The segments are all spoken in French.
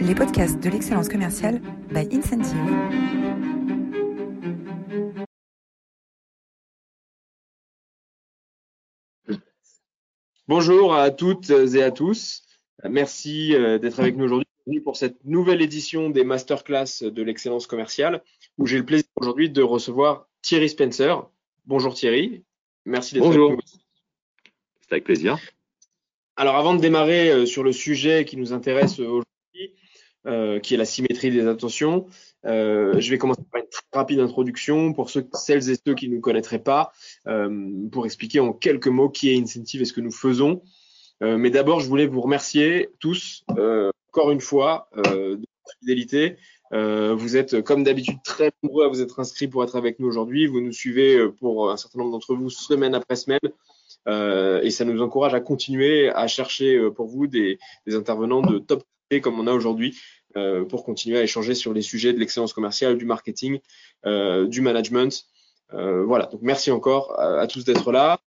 les podcasts de l'excellence commerciale by Incentive. Bonjour à toutes et à tous. Merci euh, d'être avec nous aujourd'hui pour cette nouvelle édition des masterclass de l'excellence commerciale où j'ai le plaisir aujourd'hui de recevoir Thierry Spencer. Bonjour Thierry. Merci d'être avec nous. C'est avec plaisir. Alors avant de démarrer euh, sur le sujet qui nous intéresse aujourd'hui, qui est la symétrie des attentions. Euh, je vais commencer par une très rapide introduction pour celles et ceux qui ne nous connaîtraient pas, euh, pour expliquer en quelques mots qui est Incentive et ce que nous faisons. Euh, mais d'abord, je voulais vous remercier tous, euh, encore une fois, de votre fidélité. vous êtes, comme d'habitude, très nombreux à vous être inscrits pour être avec nous aujourd'hui. Vous nous suivez pour un certain nombre d'entre vous semaine après semaine. Euh, et ça nous encourage à continuer à chercher pour vous des, des intervenants de top comme on a aujourd'hui euh, pour continuer à échanger sur les sujets de l'excellence commerciale, du marketing, euh, du management. Euh, voilà, donc merci encore à, tous d'être là.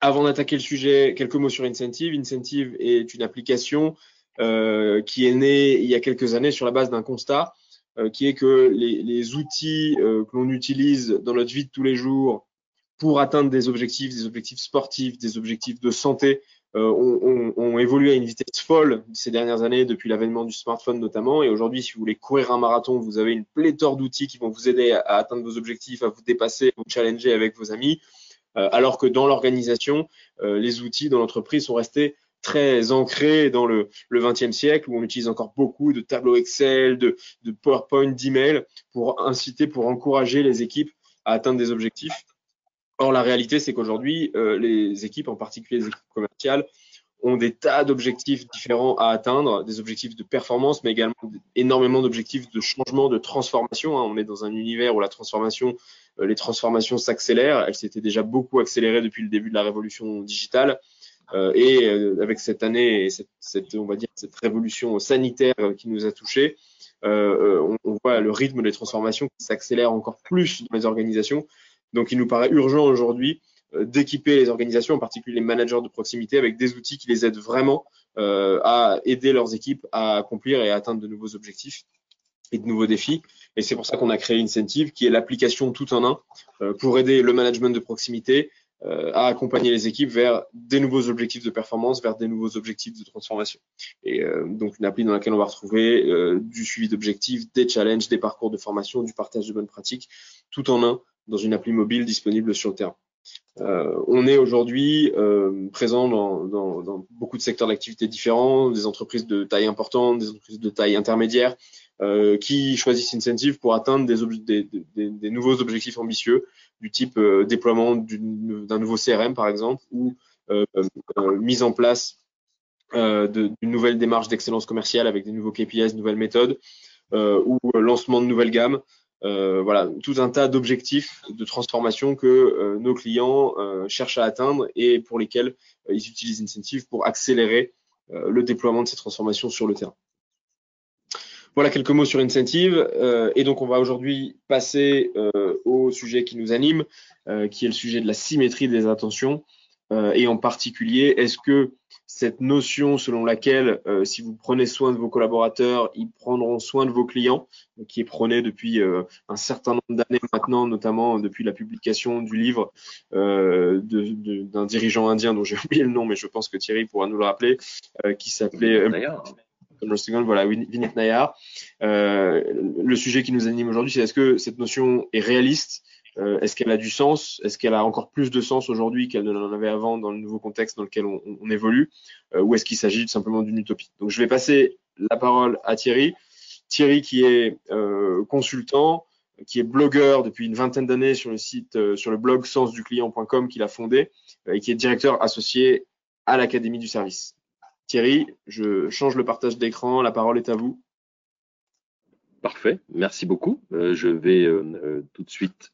Avant d'attaquer le sujet, quelques mots sur Incentive. Incentive est une application qui est née il y a quelques années sur la base d'un constat qui est que les, les outils que l'on utilise dans notre vie de tous les jours pour atteindre des objectifs, des objectifs sportifs, des objectifs de santé, euh, ont, ont, évolué à une vitesse folle ces dernières années depuis l'avènement du smartphone notamment. Et aujourd'hui, si vous voulez courir un marathon, vous avez une pléthore d'outils qui vont vous aider à, atteindre vos objectifs, à vous dépasser, à vous challenger avec vos amis. Euh, alors que dans l'organisation, euh, les outils dans l'entreprise sont restés très ancrés dans le, le 20e siècle où on utilise encore beaucoup de tableaux Excel, de, de PowerPoint, d'emails pour inciter, pour encourager les équipes à atteindre des objectifs. Or, la réalité, c'est qu'aujourd'hui, euh, les équipes, en particulier les équipes commerciales, ont des tas d'objectifs différents à atteindre, des objectifs de performance, mais également énormément d'objectifs de changement, de transformation. Hein. On est dans un univers où euh, les transformations s'accélèrent. Elles s'étaient déjà beaucoup accélérées depuis le début de la révolution digitale. Euh, et avec cette année et cette, cette, on va dire, cette révolution sanitaire qui nous a touchés, on, on voit le rythme des transformations qui s'accélère encore plus dans les organisations. Donc, il nous paraît urgent aujourd'hui euh, d'équiper les organisations, en particulier les managers de proximité, avec des outils qui les aident vraiment euh, à aider leurs équipes à accomplir et à atteindre de nouveaux objectifs et de nouveaux défis. Et c'est pour ça qu'on a créé Incentive, qui est l'application tout en un euh, pour aider le management de proximité à accompagner les équipes vers des nouveaux objectifs de performance, vers des nouveaux objectifs de transformation. Et donc une appli dans laquelle on va retrouver du suivi d'objectifs, des challenges, des parcours de formation, du partage de bonnes pratiques, tout en un dans une appli mobile disponible sur le terrain. Euh, on est aujourd'hui euh, présent dans, beaucoup de secteurs d'activité différents, des entreprises de taille importante, des entreprises de taille intermédiaire, euh, qui choisissent Incentive pour atteindre des, nouveaux objectifs ambitieux, du type déploiement d'un nouveau CRM par exemple, ou mise en place d'une nouvelle démarche d'excellence commerciale avec des nouveaux KPIs, nouvelles méthodes, ou lancement de nouvelles gammes. Euh, voilà, tout un tas d'objectifs de transformation que euh, nos clients euh, cherchent à atteindre et pour lesquels ils utilisent Incentive pour accélérer le déploiement de ces transformations sur le terrain. Voilà quelques mots sur Incentive. et donc, on va aujourd'hui passer au sujet qui nous anime, qui est le sujet de la symétrie des attentions. et en particulier, est-ce que cette notion selon laquelle euh, si vous prenez soin de vos collaborateurs, ils prendront soin de vos clients, qui est prônée depuis euh, un certain nombre d'années maintenant, notamment depuis la publication du livre euh, d'un dirigeant indien dont j'ai oublié le nom, mais je pense que Thierry pourra nous le rappeler, qui s'appelait voilà, Vinit Nayar. le sujet qui nous anime aujourd'hui, c'est est-ce que cette notion est réaliste euh, est-ce qu'elle a du sens? Est-ce qu'elle a encore plus de sens aujourd'hui qu'elle ne l'en avait avant dans le nouveau contexte dans lequel on, évolue? Euh, Ou est-ce qu'il s'agit simplement d'une utopie? Donc je vais passer la parole à Thierry. Thierry qui est euh, consultant, qui est blogueur depuis une vingtaine d'années sur le site, euh, sur le blog sensduclient.com qu'il a fondé et qui est directeur associé à l'Académie du service. Thierry, je change le partage d'écran, la parole est à vous. Parfait, merci beaucoup. Euh, je vais euh, tout de suite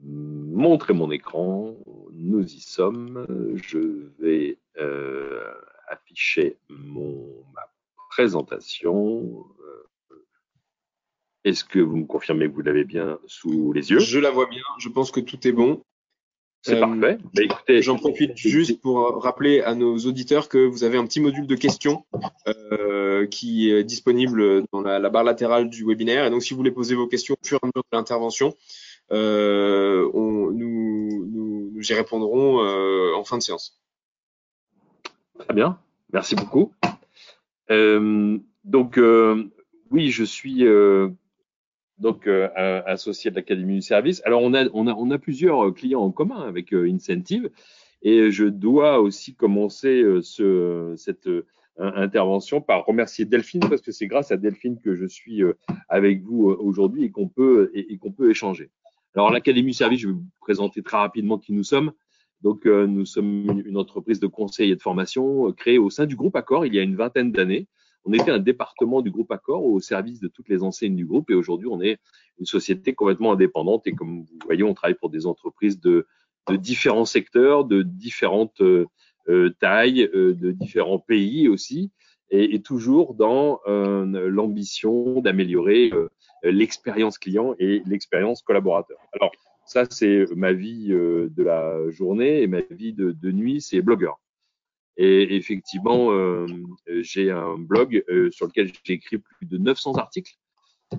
montrer mon écran. Nous y sommes. Je vais euh, afficher mon, ma présentation. Euh, est-ce que vous me confirmez que vous l'avez bien sous les yeux? Je la vois bien. Je pense que tout est bon. C'est Euh, parfait. Bah, écoutez, J'en profite juste pour rappeler à nos auditeurs que vous avez un petit module de questions euh, qui est disponible dans la, la barre latérale du webinaire. Et donc, si vous voulez poser vos questions au fur et à mesure de l'intervention, euh, on- nous, nous, nous y répondrons euh, en fin de séance. Très bien, merci beaucoup. Euh, donc, euh, oui, je suis euh, donc associé de l'Académie du service. Alors, on a, on a, on a plusieurs clients en commun avec Incentive et je dois aussi commencer ce, cette intervention par remercier Delphine parce que c'est grâce à Delphine que je suis avec vous aujourd'hui et qu'on peut, et qu'on peut échanger. Alors, l'Académie service, je vais vous présenter très rapidement qui nous sommes. Donc, euh, nous sommes une, une entreprise de conseil et de formation euh, créée au sein du groupe Accor il y a une vingtaine d'années. On était un département du groupe Accor au service de toutes les enseignes du groupe et aujourd'hui, on est une société complètement indépendante et comme vous voyez, on travaille pour des entreprises de, de différents secteurs, de différentes euh, euh, tailles, euh, de différents pays aussi et, et toujours dans euh, l'ambition d'améliorer euh, l'expérience client et l'expérience collaborateur. Alors, ça, c'est ma vie euh, de la journée et ma vie de, de nuit, c'est blogueur. Et effectivement, euh, j'ai un blog euh, sur lequel j'ai écrit plus de 900 articles,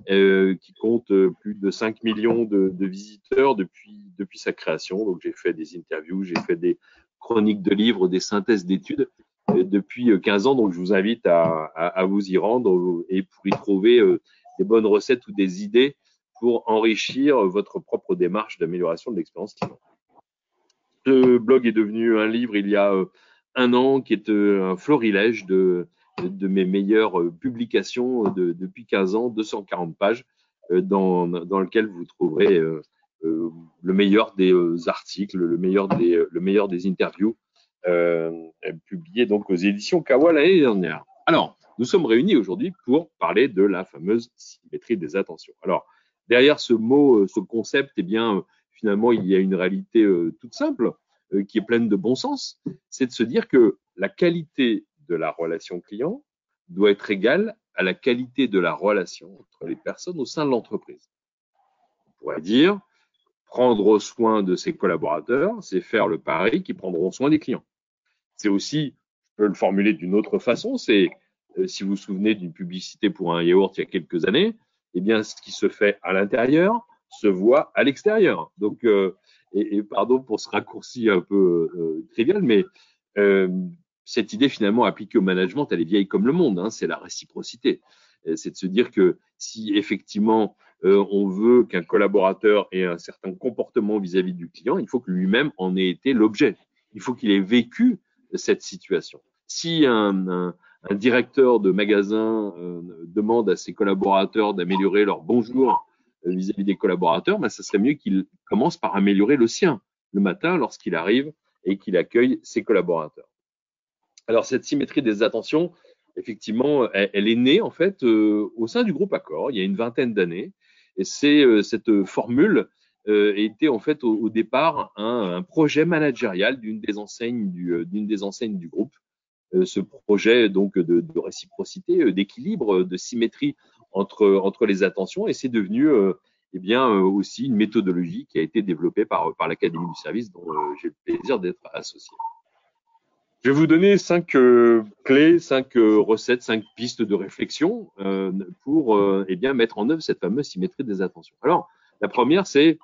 euh, qui compte plus de 5 millions de, de visiteurs depuis, depuis sa création. Donc, j'ai fait des interviews, j'ai fait des chroniques de livres, des synthèses d'études depuis euh, 15 ans. Donc, je vous invite à, vous y rendre et pour y trouver euh, des bonnes recettes ou des idées pour enrichir votre propre démarche d'amélioration de l'expérience client. Ce blog est devenu un livre il y a euh, un an qui est euh, un florilège de, mes meilleures euh, publications de, depuis 15 ans, 240 pages, euh, dans, dans lequel vous trouverez euh, euh, le meilleur des euh, articles, le meilleur des, le meilleur des interviews euh, publiées donc aux éditions Kawa l'année dernière. Alors, nous sommes réunis aujourd'hui pour parler de la fameuse symétrie des attentions. Alors, derrière ce mot, euh, ce concept, eh bien, finalement, il y a une réalité euh, toute simple qui est pleine de bon sens, c'est de se dire que la qualité de la relation client doit être égale à la qualité de la relation entre les personnes au sein de l'entreprise. On pourrait dire, prendre soin de ses collaborateurs, c'est faire le pari qu'ils prendront soin des clients. C'est aussi, je peux le formuler d'une autre façon, c'est euh, si vous vous souvenez d'une publicité pour un yaourt il y a quelques années, eh bien, ce qui se fait à l'intérieur se voit à l'extérieur. Donc, euh, et, et, pardon pour ce raccourci un peu euh, trivial, mais euh, cette idée finalement appliquée au management, elle est vieille comme le monde, hein, c'est la réciprocité. C'est de se dire que si effectivement euh, on veut qu'un collaborateur ait un certain comportement vis-à-vis -vis du client, il faut que lui-même en ait été l'objet. Il faut qu'il ait vécu cette situation. Si un, directeur de magasin euh, demande à ses collaborateurs d'améliorer leur bonjour vis-à-vis -vis des collaborateurs, ben, ça serait mieux qu'il commence par améliorer le sien le matin lorsqu'il arrive et qu'il accueille ses collaborateurs. Alors cette symétrie des attentions, effectivement, elle, est née en fait euh, au sein du groupe Accor il y a une vingtaine d'années, et c'est euh, cette formule euh, était en fait au, départ un, projet managérial d'une des enseignes du du groupe. Euh, ce projet donc de, réciprocité, euh, d'équilibre, de symétrie entre les attentions, et c'est devenu eh aussi une méthodologie qui a été développée par l'Académie du service dont j'ai le plaisir d'être associé. Je vais vous donner cinq euh, clés, cinq euh, recettes, cinq pistes de réflexion euh, pour eh mettre en œuvre cette fameuse symétrie des attentions. Alors, la première, c'est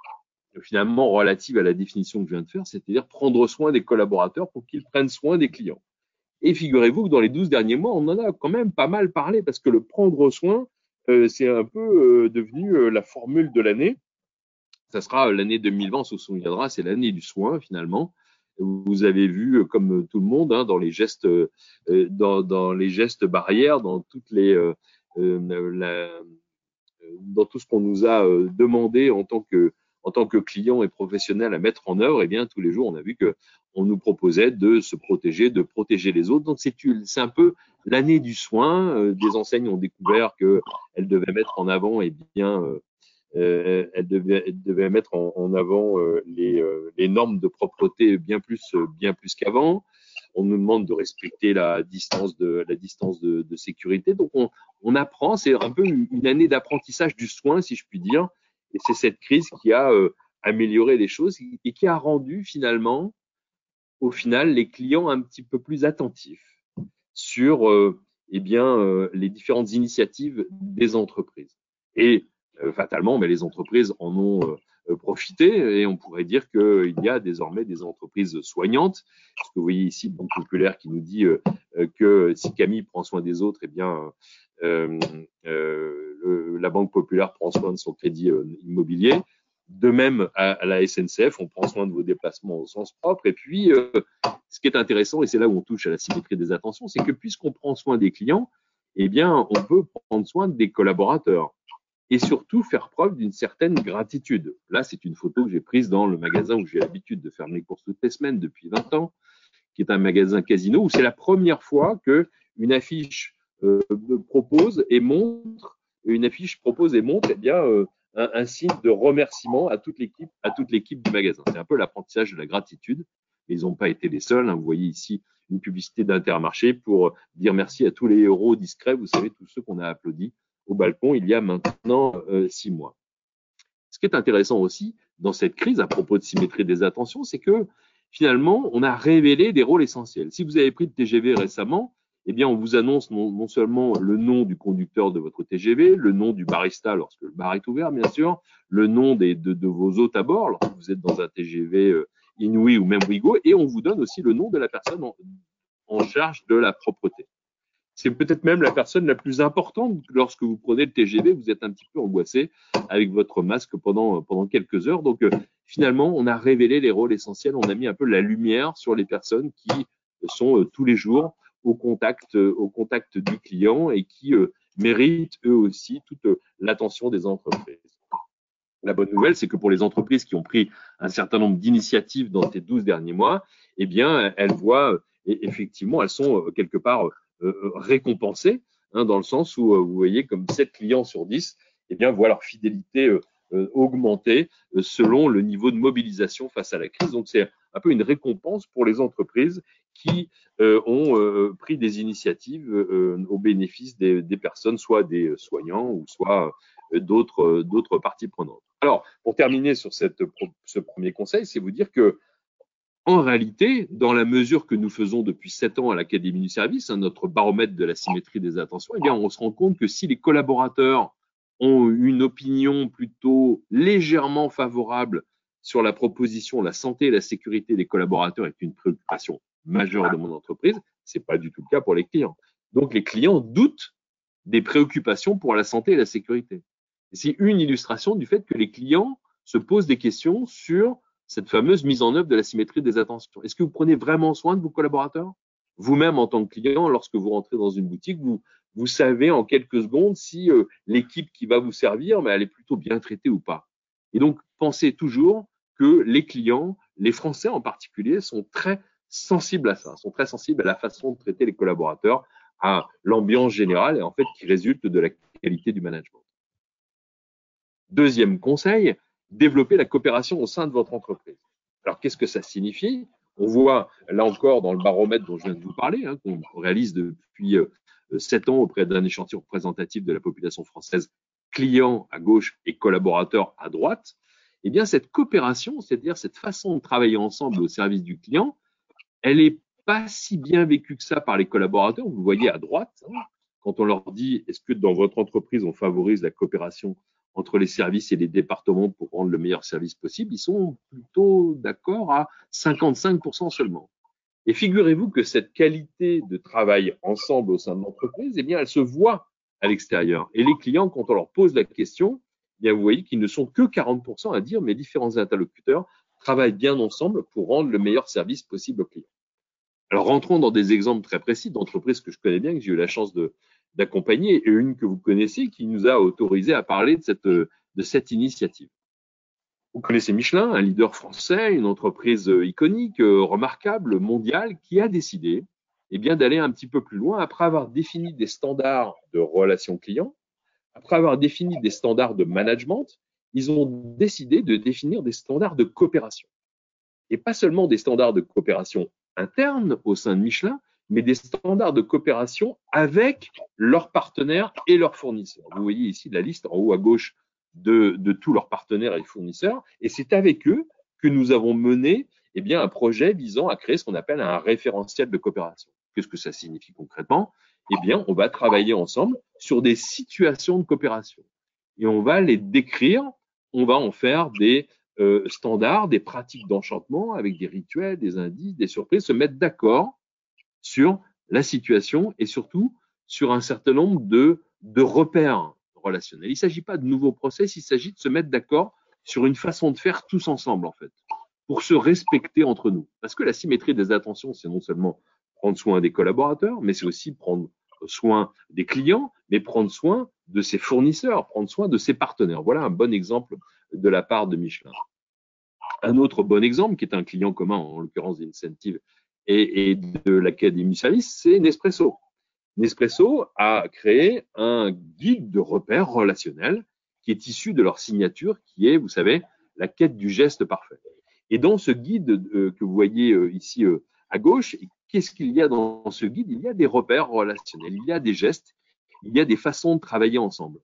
finalement relative à la définition que je viens de faire, c'est-à-dire prendre soin des collaborateurs pour qu'ils prennent soin des clients. Et figurez-vous que dans les 12 derniers mois, on en a quand même pas mal parlé parce que le prendre soin, c'est un peu devenu la formule de l'année. Ça sera l'année 2020, on se souviendra, c'est l'année du soin finalement vous avez vu, comme tout le monde, hein, dans les gestes, euh, dans, dans, les gestes barrières, dans toutes les, euh, la, dans tout ce qu'on nous a demandé en tant que, en tant que client et professionnel à mettre en œuvre, eh bien tous les jours, on a vu que on nous proposait de se protéger, de protéger les autres. Donc c'est, un peu l'année du soin. des enseignes ont découvert qu'elles devaient mettre en avant, eh bien euh, elle, devait, elle, devait, mettre en, avant euh, les, euh, les, normes de propreté bien plus, bien plus qu'avant. On nous demande de respecter la distance de, la distance de, de sécurité. Donc, on, on apprend. C'est un peu une année d'apprentissage du soin, si je puis dire. Et c'est cette crise qui a améliorer les choses et qui a rendu finalement, au final, les clients un petit peu plus attentifs sur euh, eh bien, euh, les différentes initiatives des entreprises. Et euh, fatalement, mais les entreprises en ont profité et on pourrait dire qu'il y a désormais des entreprises soignantes. Ce que vous voyez ici, Banque Populaire qui nous dit que si Camille prend soin des autres, eh bien, la Banque Populaire prend soin de son crédit immobilier. De même, à, la SNCF, on prend soin de vos déplacements au sens propre. Et puis, euh, ce qui est intéressant, et c'est là où on touche à la symétrie des attentions, c'est que puisqu'on prend soin des clients, eh bien, on peut prendre soin des collaborateurs et surtout faire preuve d'une certaine gratitude. Là, c'est une photo que j'ai prise dans le magasin où j'ai l'habitude de faire mes courses toutes les semaines depuis 20 ans, qui est un magasin casino, où c'est la première fois que une affiche euh, propose et montre, une affiche propose et montre, eh bien, euh, un, signe de remerciement à toute l'équipe, à toute l'équipe du magasin. C'est un peu l'apprentissage de la gratitude. Ils n'ont pas été les seuls. Hein. Vous voyez ici une publicité d'Intermarché pour dire merci à tous les héros discrets. Vous savez, tous ceux qu'on a applaudis balcon il y a maintenant euh, six mois. Ce qui est intéressant aussi dans cette crise à propos de symétrie des attentions, c'est que finalement, on a révélé des rôles essentiels. Si vous avez pris le TGV récemment, eh bien, on vous annonce non, seulement le nom du conducteur de votre TGV, le nom du barista lorsque le bar est ouvert, bien sûr, le nom de, vos hôtes à bord lorsque vous êtes dans un TGV euh, Inouï ou même Wigo, et on vous donne aussi le nom de la personne en charge de la propreté. C'est peut-être même la personne la plus importante lorsque vous prenez le TGV, vous êtes un petit peu angoissé avec votre masque pendant, pendant quelques heures. Donc, euh, finalement, on a révélé les rôles essentiels, on a mis un peu la lumière sur les personnes qui sont euh, tous les jours au contact, euh, au contact du client et qui euh, méritent eux aussi toute euh, l'attention des entreprises. La bonne nouvelle, c'est que pour les entreprises qui ont pris un certain nombre d'initiatives dans ces 12 derniers mois, eh bien, elles voient, effectivement, elles sont quelque part récompensées, hein, dans le sens où vous voyez comme 7 clients sur 10, eh bien, voient leur fidélité augmenter selon le niveau de mobilisation face à la crise. Donc, c'est un peu une récompense pour les entreprises qui euh, ont euh, pris des initiatives euh, au bénéfice des, personnes, soit des soignants ou soit d'autres d'autres parties prenantes. Alors, pour terminer sur cette, ce premier conseil, c'est vous dire que en réalité, dans la mesure que nous faisons depuis sept ans à l'Académie du service, hein, notre baromètre de la symétrie des attentions, eh bien, on se rend compte que si les collaborateurs ont une opinion plutôt légèrement favorable sur la proposition, la santé et la sécurité des collaborateurs est une préoccupation majeure de mon entreprise, c'est pas du tout le cas pour les clients. Donc les clients doutent des préoccupations pour la santé et la sécurité. C'est une illustration du fait que les clients se posent des questions sur cette fameuse mise en œuvre de la symétrie des attentions. Est-ce que vous prenez vraiment soin de vos collaborateurs? Vous-même, en tant que client, lorsque vous rentrez dans une boutique, vous, savez en quelques secondes si euh, l'équipe qui va vous servir, mais elle est plutôt bien traitée ou pas. Et donc, pensez toujours que les clients, les Français en particulier, sont très sensibles à ça, sont très sensibles à la façon de traiter les collaborateurs, à l'ambiance générale et en fait qui résulte de la qualité du management. Deuxième conseil, développer la coopération au sein de votre entreprise. Alors qu'est-ce que ça signifie? On voit là encore dans le baromètre dont je viens de vous parler, hein, qu'on réalise depuis euh, sept ans auprès d'un échantillon représentatif de la population française, clients à gauche et collaborateurs à droite, eh bien cette coopération, c'est-à-dire cette façon de travailler ensemble au service du client, elle est pas si bien vécue que ça par les collaborateurs. Vous voyez à droite, hein, quand on leur dit est-ce que dans votre entreprise on favorise la coopération entre les services et les départements pour rendre le meilleur service possible, ils sont plutôt d'accord à 55% seulement. Et figurez-vous que cette qualité de travail ensemble au sein de l'entreprise, eh bien, elle se voit à l'extérieur. Et les clients, quand on leur pose la question, eh bien, vous voyez qu'ils ne sont que 40% à dire mes différents interlocuteurs travaillent bien ensemble pour rendre le meilleur service possible aux clients. Alors, rentrons dans des exemples très précis d'entreprises que je connais bien, que j'ai eu la chance d'accompagner, et une que vous connaissez qui nous a autorisé à parler de cette, de cette initiative. Vous connaissez Michelin, un leader français, une entreprise euh, iconique, euh, remarquable, mondiale, qui a décidé eh bien, d'aller un petit peu plus loin après avoir défini des standards de relations clients, après avoir défini des standards de management, ils ont décidé de définir des standards de coopération. Et pas seulement des standards de coopération internes au sein de Michelin, mais des standards de coopération avec leurs partenaires et leurs fournisseurs. Vous voyez ici la liste en haut à gauche de, de tous leurs partenaires et fournisseurs. Et c'est avec eux que nous avons mené eh bien, un projet visant à créer ce qu'on appelle un référentiel de coopération. Qu'est-ce que ça signifie concrètement? Eh bien, on va travailler ensemble sur des situations de coopération. Et on va les décrire, on va en faire des euh, standards, des pratiques d'enchantement avec des rituels, des indices, des surprises, se mettre d'accord sur la situation et surtout sur un certain nombre de, repères relationnels. Il ne s'agit pas de nouveaux process, il s'agit de se mettre d'accord sur une façon de faire tous ensemble, en fait, pour se respecter entre nous. Parce que la symétrie des attentions, c'est non seulement prendre soin des collaborateurs, mais c'est aussi prendre soin des clients, mais prendre soin de ses fournisseurs, prendre soin de ses partenaires. Voilà un bon exemple de la part de Michelin. Un autre bon exemple, qui est un client commun, en l'occurrence d'Incentive et, et de l'Académie Service, c'est Nespresso. Nespresso a créé un guide de repères relationnels qui est issu de leur signature, qui est, vous savez, la quête du geste parfait. Et dans ce guide euh, que vous voyez euh, ici euh, à gauche, qu'est-ce qu'il y a dans ce guide? Il y a des repères relationnels, il y a des gestes, il y a des façons de travailler ensemble.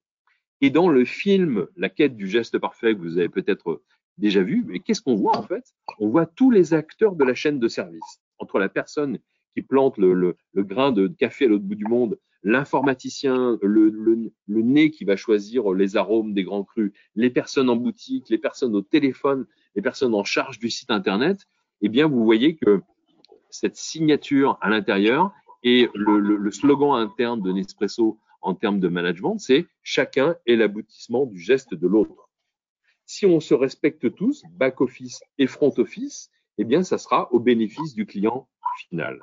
Et dans le film La quête du geste parfait que vous avez peut-être déjà vu, mais qu'est-ce qu'on voit en fait? On voit tous les acteurs de la chaîne de service, entre la personne qui plante le, grain de café à l'autre bout du monde, l'informaticien, le, le, le, nez qui va choisir les arômes des grands crus, les personnes en boutique, les personnes au téléphone, les personnes en charge du site internet, eh bien vous voyez que cette signature à l'intérieur et le, slogan interne de Nespresso en termes de management, c'est chacun est l'aboutissement du geste de l'autre. Si on se respecte tous, back office et front office, eh bien ça sera au bénéfice du client final.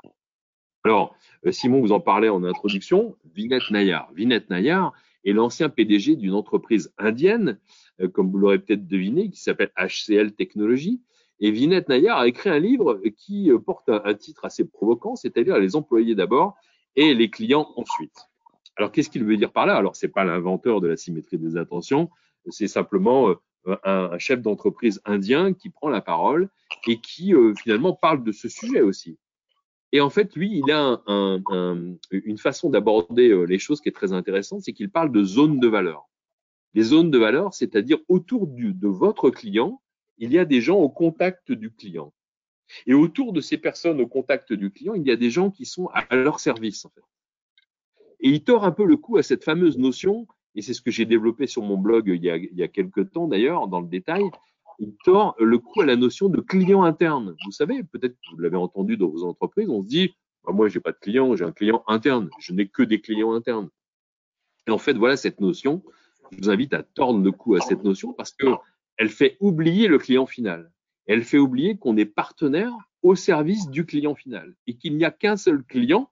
Alors, euh, Simon vous en parlait en introduction, Vinette Nayar. Vinette Nayar est l'ancien PDG d'une entreprise indienne, euh, comme vous l'aurez peut-être deviné, qui s'appelle HCL Technologies. Et Vinette Nayar a écrit un livre qui euh, porte un, titre assez provoquant, c'est-à-dire les employés d'abord et les clients ensuite. Alors, qu'est-ce qu'il veut dire par là? Alors, c'est pas l'inventeur de la symétrie des attentions, c'est simplement un, chef d'entreprise indien qui prend la parole et qui finalement parle de ce sujet aussi. Et en fait, lui, il a une façon d'aborder euh, les choses qui est très intéressante, c'est qu'il parle de zones de valeur. Les zones de valeur, c'est-à-dire autour de votre client, il y a des gens au contact du client. Et autour de ces personnes au contact du client, il y a des gens qui sont à leur service. En fait. Et il tord un peu le coup à cette fameuse notion, et c'est ce que j'ai développé sur mon blog il y a, il y a quelques temps d'ailleurs, dans le détail, il tord le coup à la notion de client interne. Vous savez, peut-être que vous l'avez entendu dans vos entreprises, on se dit, bah, moi, j'ai pas de client, j'ai un client interne. Je n'ai que des clients internes. Et en fait, voilà cette notion. Je vous invite à tordre le coup à cette notion parce que elle fait oublier le client final. Elle fait oublier qu'on est partenaire au service du client final et qu'il n'y a qu'un seul client.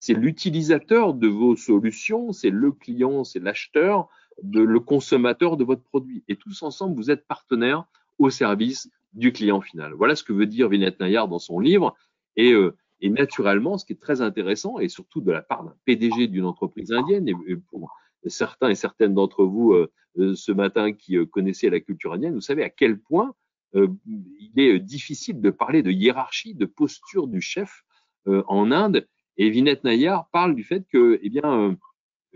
C'est l'utilisateur de vos solutions, c'est le client, c'est l'acheteur, le consommateur de votre produit. Et tous ensemble, vous êtes partenaires au service du client final. Voilà ce que veut dire Vinette Nayar dans son livre. Et, euh, et, naturellement, ce qui est très intéressant, et surtout de la part d'un PDG d'une entreprise indienne, et, pour certains et certaines d'entre vous euh, euh, ce matin qui connaissaient la culture indienne, vous savez à quel point il est difficile de parler de hiérarchie, de posture du chef en Inde. Et Vinette Nayar parle du fait que, eh bien,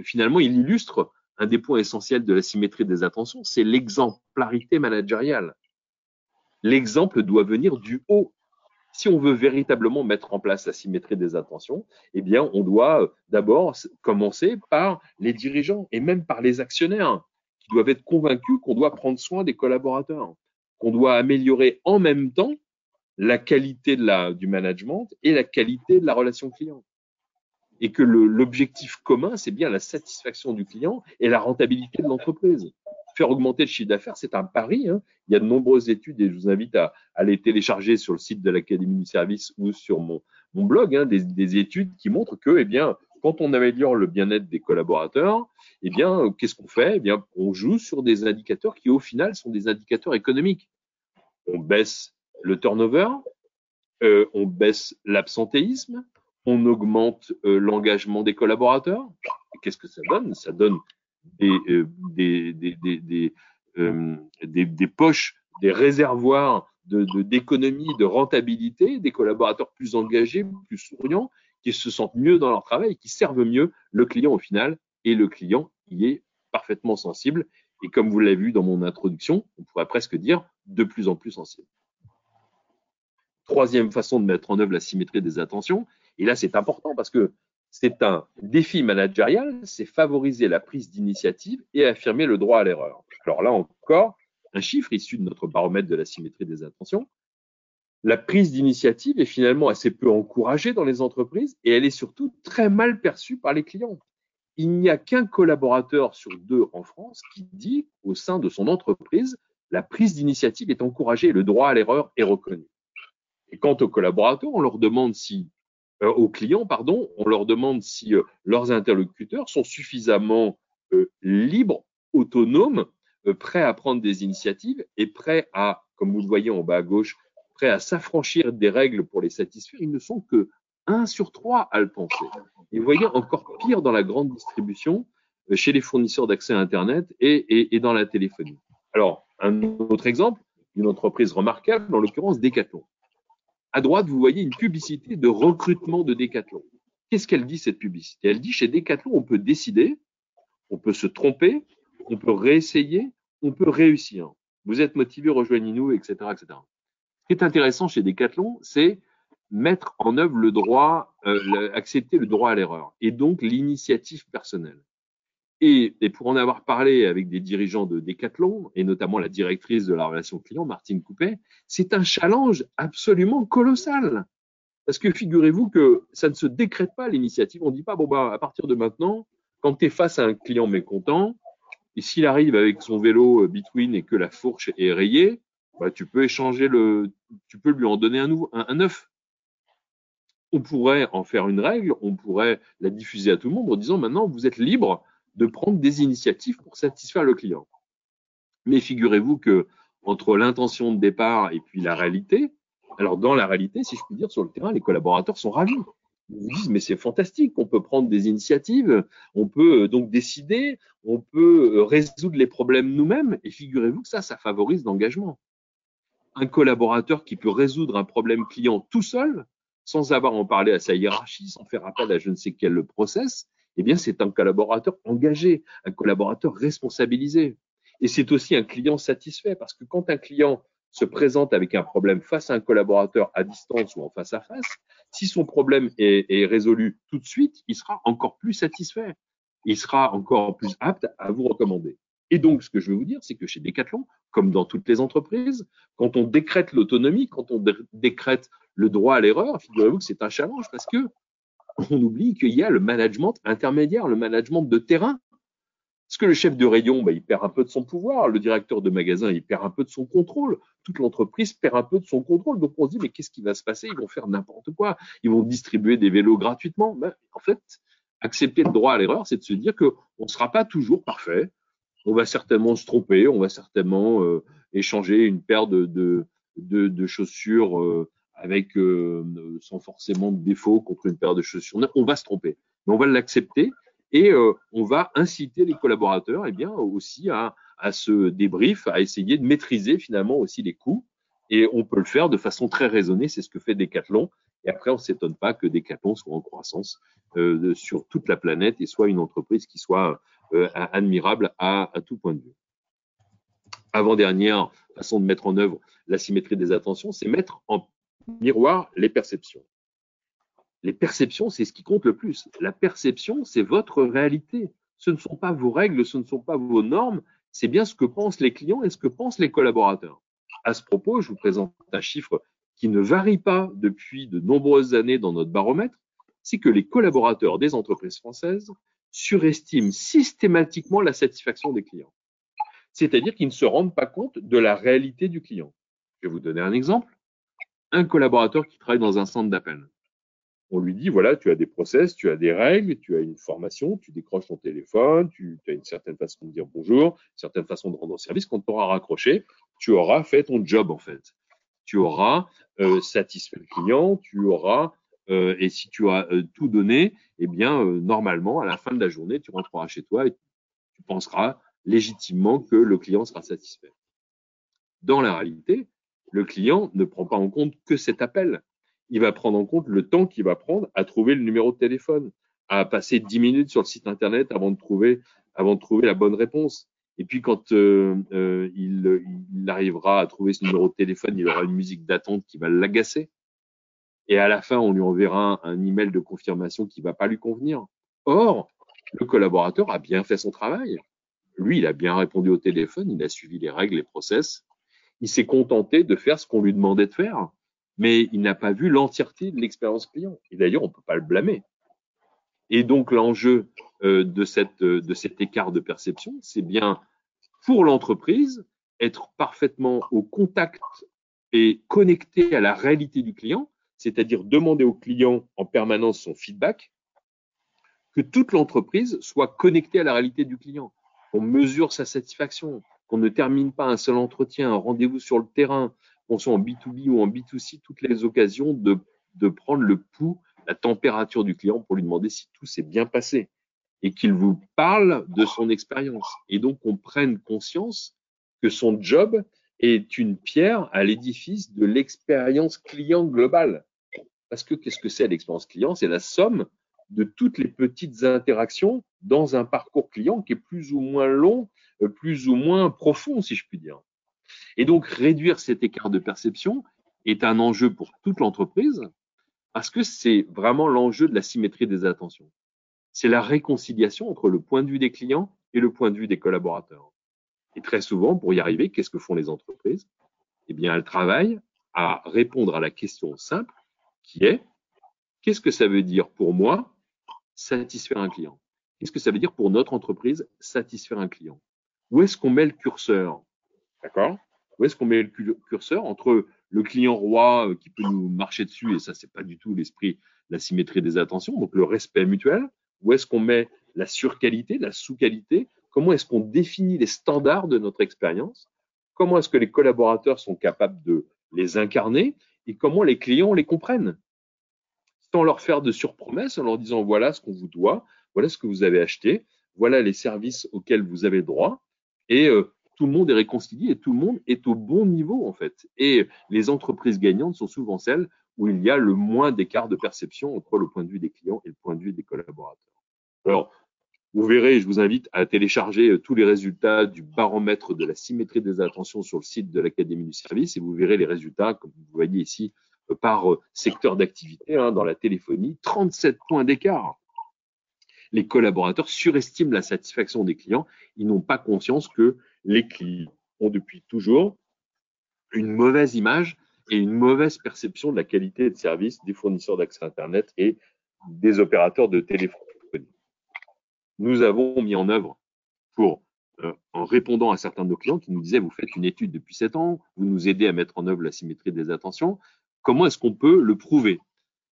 finalement, il illustre un des points essentiels de la symétrie des attentions, c'est l'exemplarité managériale. L'exemple doit venir du haut. Si on veut véritablement mettre en place la symétrie des attentions, eh bien, on doit euh, d'abord commencer par les dirigeants et même par les actionnaires qui doivent être convaincus qu'on doit prendre soin des collaborateurs, qu'on doit améliorer en même temps la qualité du management et la qualité de la relation client et que l'objectif commun, c'est bien la satisfaction du client et la rentabilité de l'entreprise faire augmenter le chiffre d'affaires, c'est un pari. Hein. Il y a de nombreuses études et je vous invite à, à les télécharger sur le site de l'Académie du service ou sur mon, mon blog, hein, des, des, études qui montrent que, eh bien, quand on améliore le bien-être des collaborateurs, eh bien, qu'est-ce qu'on fait? Eh bien, on joue sur des indicateurs qui, au final, sont des indicateurs économiques. On baisse le turnover, euh, on baisse l'absentéisme, on augmente euh, l'engagement des collaborateurs. Qu'est-ce que ça donne? Ça donne euh, euh, des, poches, des réservoirs d'économie, de, de, rentabilité, des collaborateurs plus engagés, plus souriants, qui se sentent mieux dans leur travail qui servent mieux le client au final. Et le client y est parfaitement sensible. et comme vous l'avez vu dans mon introduction, on pourrait presque dire de plus en plus sensible. Troisième façon de mettre en œuvre la symétrie des attentions, et là c'est important parce que c'est un défi managérial, c'est favoriser la prise d'initiative et affirmer le droit à l'erreur. Alors là encore, un chiffre issu de notre baromètre de la symétrie des attentions. La prise d'initiative est finalement assez peu encouragée dans les entreprises et elle est surtout très mal perçue par les clients. Il n'y a qu'un collaborateur sur deux en France qui dit au sein de son entreprise, la prise d'initiative est encouragée le droit à l'erreur est reconnu. Et quant aux collaborateurs, on leur demande si, euh, aux clients, pardon, on leur demande si euh, leurs interlocuteurs sont suffisamment euh, libres, autonomes, prêts à prendre des initiatives et prêts à, comme vous le voyez en bas à gauche, prêts à s'affranchir des règles pour les satisfaire. Ils ne sont que 1 sur 3 à le penser. Et vous voyez encore pire dans la grande distribution, chez les fournisseurs d'accès à Internet et, et, et, dans la téléphonie. Alors, un autre exemple, une entreprise remarquable, en l'occurrence Decathlon. À droite, vous voyez une publicité de recrutement de Decathlon. Qu'est-ce qu'elle dit, cette publicité? Elle dit, chez Decathlon, on peut décider, on peut se tromper, on peut réessayer, on peut réussir. Vous êtes motivé, rejoignez-nous, etc., etc. Ce qui est intéressant chez Decathlon, c'est mettre en œuvre le droit, euh, accepter le droit à l'erreur et donc l'initiative personnelle. Et, et, pour en avoir parlé avec des dirigeants de Decathlon, et notamment la directrice de la relation client, Martine Coupet, c'est un challenge absolument colossal. Parce que figurez-vous que ça ne se décrète pas l'initiative. On ne dit pas, bon, bah, à partir de maintenant, quand tu es face à un client mécontent, et s'il arrive avec son vélo euh, between et que la fourche est rayée, bah, tu peux échanger le, tu peux lui en donner un nouveau, un, neuf. On pourrait en faire une règle, on pourrait la diffuser à tout le monde en disant maintenant vous êtes libre de prendre des initiatives pour satisfaire le client. Mais figurez-vous que entre l'intention de départ et puis la réalité, alors dans la réalité, si je puis dire, sur le terrain, les collaborateurs sont ravis. Ils vous disent, mais c'est fantastique, on peut prendre des initiatives, on peut euh, donc décider, on peut euh, résoudre les problèmes nous-mêmes, et figurez-vous que ça, ça favorise l'engagement. Un collaborateur qui peut résoudre un problème client tout seul, sans avoir en parlé à sa hiérarchie, sans faire appel à je ne sais quel process, eh bien, c'est un collaborateur engagé, un collaborateur responsabilisé. Et c'est aussi un client satisfait parce que quand un client se présente avec un problème face à un collaborateur à distance ou en face à face, si son problème est, est résolu tout de suite, il sera encore plus satisfait. Il sera encore plus apte à vous recommander. Et donc, ce que je veux vous dire, c'est que chez Decathlon, comme dans toutes les entreprises, quand on décrète l'autonomie, quand on décrète le droit à l'erreur, figurez-vous que c'est un challenge parce que on oublie qu'il y a le management intermédiaire, le management de terrain. Parce que le chef de rayon, bah, il perd un peu de son pouvoir, le directeur de magasin, il perd un peu de son contrôle, toute l'entreprise perd un peu de son contrôle. Donc on se dit, mais qu'est-ce qui va se passer? Ils vont faire n'importe quoi, ils vont distribuer des vélos gratuitement. Ben, en fait, accepter le droit à l'erreur, c'est de se dire qu'on ne sera pas toujours parfait, on va certainement se tromper, on va certainement euh, échanger une paire de chaussures euh, avec euh, sans forcément de défaut contre une paire de chaussures. On va se tromper, mais on va l'accepter et euh, on va inciter les collaborateurs, eh bien aussi à, à se débrief, à essayer de maîtriser finalement aussi les coûts. Et on peut le faire de façon très raisonnée. C'est ce que fait Decathlon. Et après, on s'étonne pas que Decathlon soit en croissance euh, sur toute la planète et soit une entreprise qui soit euh, admirable à, à tout point de vue. Avant-dernière façon de mettre en œuvre la symétrie des attentions, c'est mettre en miroir les perceptions. Les perceptions, c'est ce qui compte le plus. La perception, c'est votre réalité. Ce ne sont pas vos règles, ce ne sont pas vos normes, c'est bien ce que pensent les clients et ce que pensent les collaborateurs. À ce propos, je vous présente un chiffre qui ne varie pas depuis de nombreuses années dans notre baromètre, c'est que les collaborateurs des entreprises françaises surestiment systématiquement la satisfaction des clients. C'est-à-dire qu'ils ne se rendent pas compte de la réalité du client. Je vais vous donner un exemple un collaborateur qui travaille dans un centre d'appel. On lui dit, voilà, tu as des process, tu as des règles, tu as une formation, tu décroches ton téléphone, tu as une certaine façon de dire bonjour, une certaine façon de rendre service. Quand tu auras raccroché, tu auras fait ton job, en fait. Tu auras euh, satisfait le client, tu auras, euh, et si tu as euh, tout donné, eh bien, normalement, à la fin de la journée, tu rentreras chez toi et tu penseras légitimement que le client sera satisfait. Dans la réalité, le client ne prend pas en compte que cet appel. Il va prendre en compte le temps qu'il va prendre à trouver le numéro de téléphone, à passer 10 minutes sur le site internet avant de trouver, avant de trouver la bonne réponse. Et puis quand euh, euh, il, il, arrivera à trouver ce numéro de téléphone, il aura une musique d'attente qui va l'agacer. Et à la fin, on lui enverra un email de confirmation qui va pas lui convenir. Or, le collaborateur a bien fait son travail. Lui, il a bien répondu au téléphone, il a suivi les règles, les process. Il s'est contenté de faire ce qu'on lui demandait de faire, mais il n'a pas vu l'entièreté de l'expérience client. Et d'ailleurs, on peut pas le blâmer. Et donc l'enjeu euh, de, euh, de cet écart de perception, c'est bien pour l'entreprise être parfaitement au contact et connecté à la réalité du client, c'est-à-dire demander au client en permanence son feedback, que toute l'entreprise soit connectée à la réalité du client, qu'on mesure sa satisfaction, qu'on ne termine pas un seul entretien, un rendez-vous sur le terrain, qu'on soit en B2B ou en B2C, toutes les occasions de, prendre le pouls la température du client pour lui demander si tout s'est bien passé et qu'il vous parle de son expérience. Et donc, on prenne conscience que son job est une pierre à l'édifice de l'expérience client globale. Parce que qu'est-ce que c'est l'expérience client? C'est la somme de toutes les petites interactions dans un parcours client qui est plus ou moins long, plus ou moins profond, si je puis dire. Et donc, réduire cet écart de perception est un enjeu pour toute l'entreprise, parce que c'est vraiment l'enjeu de la symétrie des attentions. C'est la réconciliation entre le point de vue des clients et le point de vue des collaborateurs. Et très souvent, pour y arriver, qu'est-ce que font les entreprises? Eh bien, elles travaillent à répondre à la question simple qui est qu'est-ce que ça veut dire pour moi satisfaire un client? Qu'est-ce que ça veut dire pour notre entreprise satisfaire un client? Où est-ce qu'on met le curseur? D'accord. Où est-ce qu'on met le curseur entre le client roi euh, qui peut nous marcher dessus, et ça, c'est pas du tout l'esprit, la symétrie des attentions, donc le respect mutuel? Où est-ce qu'on met la surqualité, la sous-qualité? Comment est-ce qu'on définit les standards de notre expérience? Comment est-ce que les collaborateurs sont capables de les incarner? Et comment les clients les comprennent? Sans leur faire de surpromesses, en leur disant voilà ce qu'on vous doit, voilà ce que vous avez acheté, voilà les services auxquels vous avez droit, et euh, tout le monde est réconcilié et tout le monde est au bon niveau en fait. Et les entreprises gagnantes sont souvent celles où il y a le moins d'écart de perception entre le point de vue des clients et le point de vue des collaborateurs. Alors, vous verrez, je vous invite à télécharger euh, tous les résultats du baromètre de la symétrie des attentions sur le site de l'Académie du service et vous verrez les résultats, comme vous voyez ici, euh, par secteur d'activité hein, dans la téléphonie, 37 points d'écart. Les collaborateurs surestiment la satisfaction des clients. Ils n'ont pas conscience que les clients ont depuis toujours une mauvaise image et une mauvaise perception de la qualité de service des fournisseurs d'accès Internet et des opérateurs de téléphonie. Nous avons mis en œuvre pour, euh, en répondant à certains de nos clients qui nous disaient, vous faites une étude depuis sept ans, vous nous aidez à mettre en œuvre la symétrie des attentions, comment est-ce qu'on peut le prouver?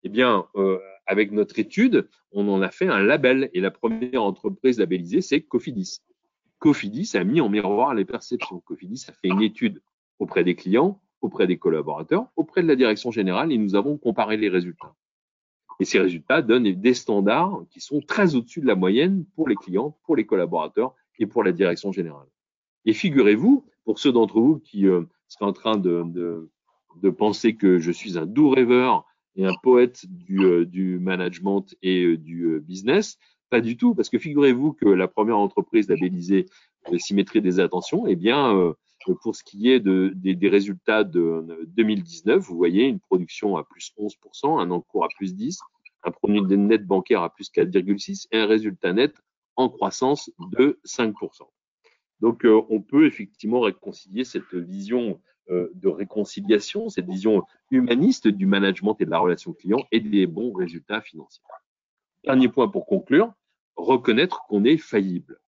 Eh bien, euh, avec notre étude, on en a fait un label et la première entreprise labellisée, c'est Cofidis. Cofidis a mis en miroir les perceptions. Cofidis a fait une étude auprès des clients, auprès des collaborateurs, auprès de la direction générale et nous avons comparé les résultats. Et ces résultats donnent des standards qui sont très au-dessus de la moyenne pour les clients, pour les collaborateurs et pour la direction générale. Et figurez-vous, pour ceux d'entre vous qui euh, seraient en train de, de, de, penser que je suis un doux rêveur et un poète du, euh, du management et euh, du business, pas du tout, parce que figurez-vous que la première entreprise labellisée symétrie des attentions, eh bien, euh, pour ce qui est de, des, résultats de 2019, vous voyez une production à plus 11%, un encours à plus 10, un produit net bancaire à plus 4,6 et un résultat net en croissance de 5%. Donc, euh, on peut effectivement réconcilier cette vision euh, de réconciliation, cette vision humaniste du management et de la relation client et des bons résultats financiers. Dernier point pour conclure, reconnaître qu'on est faillible.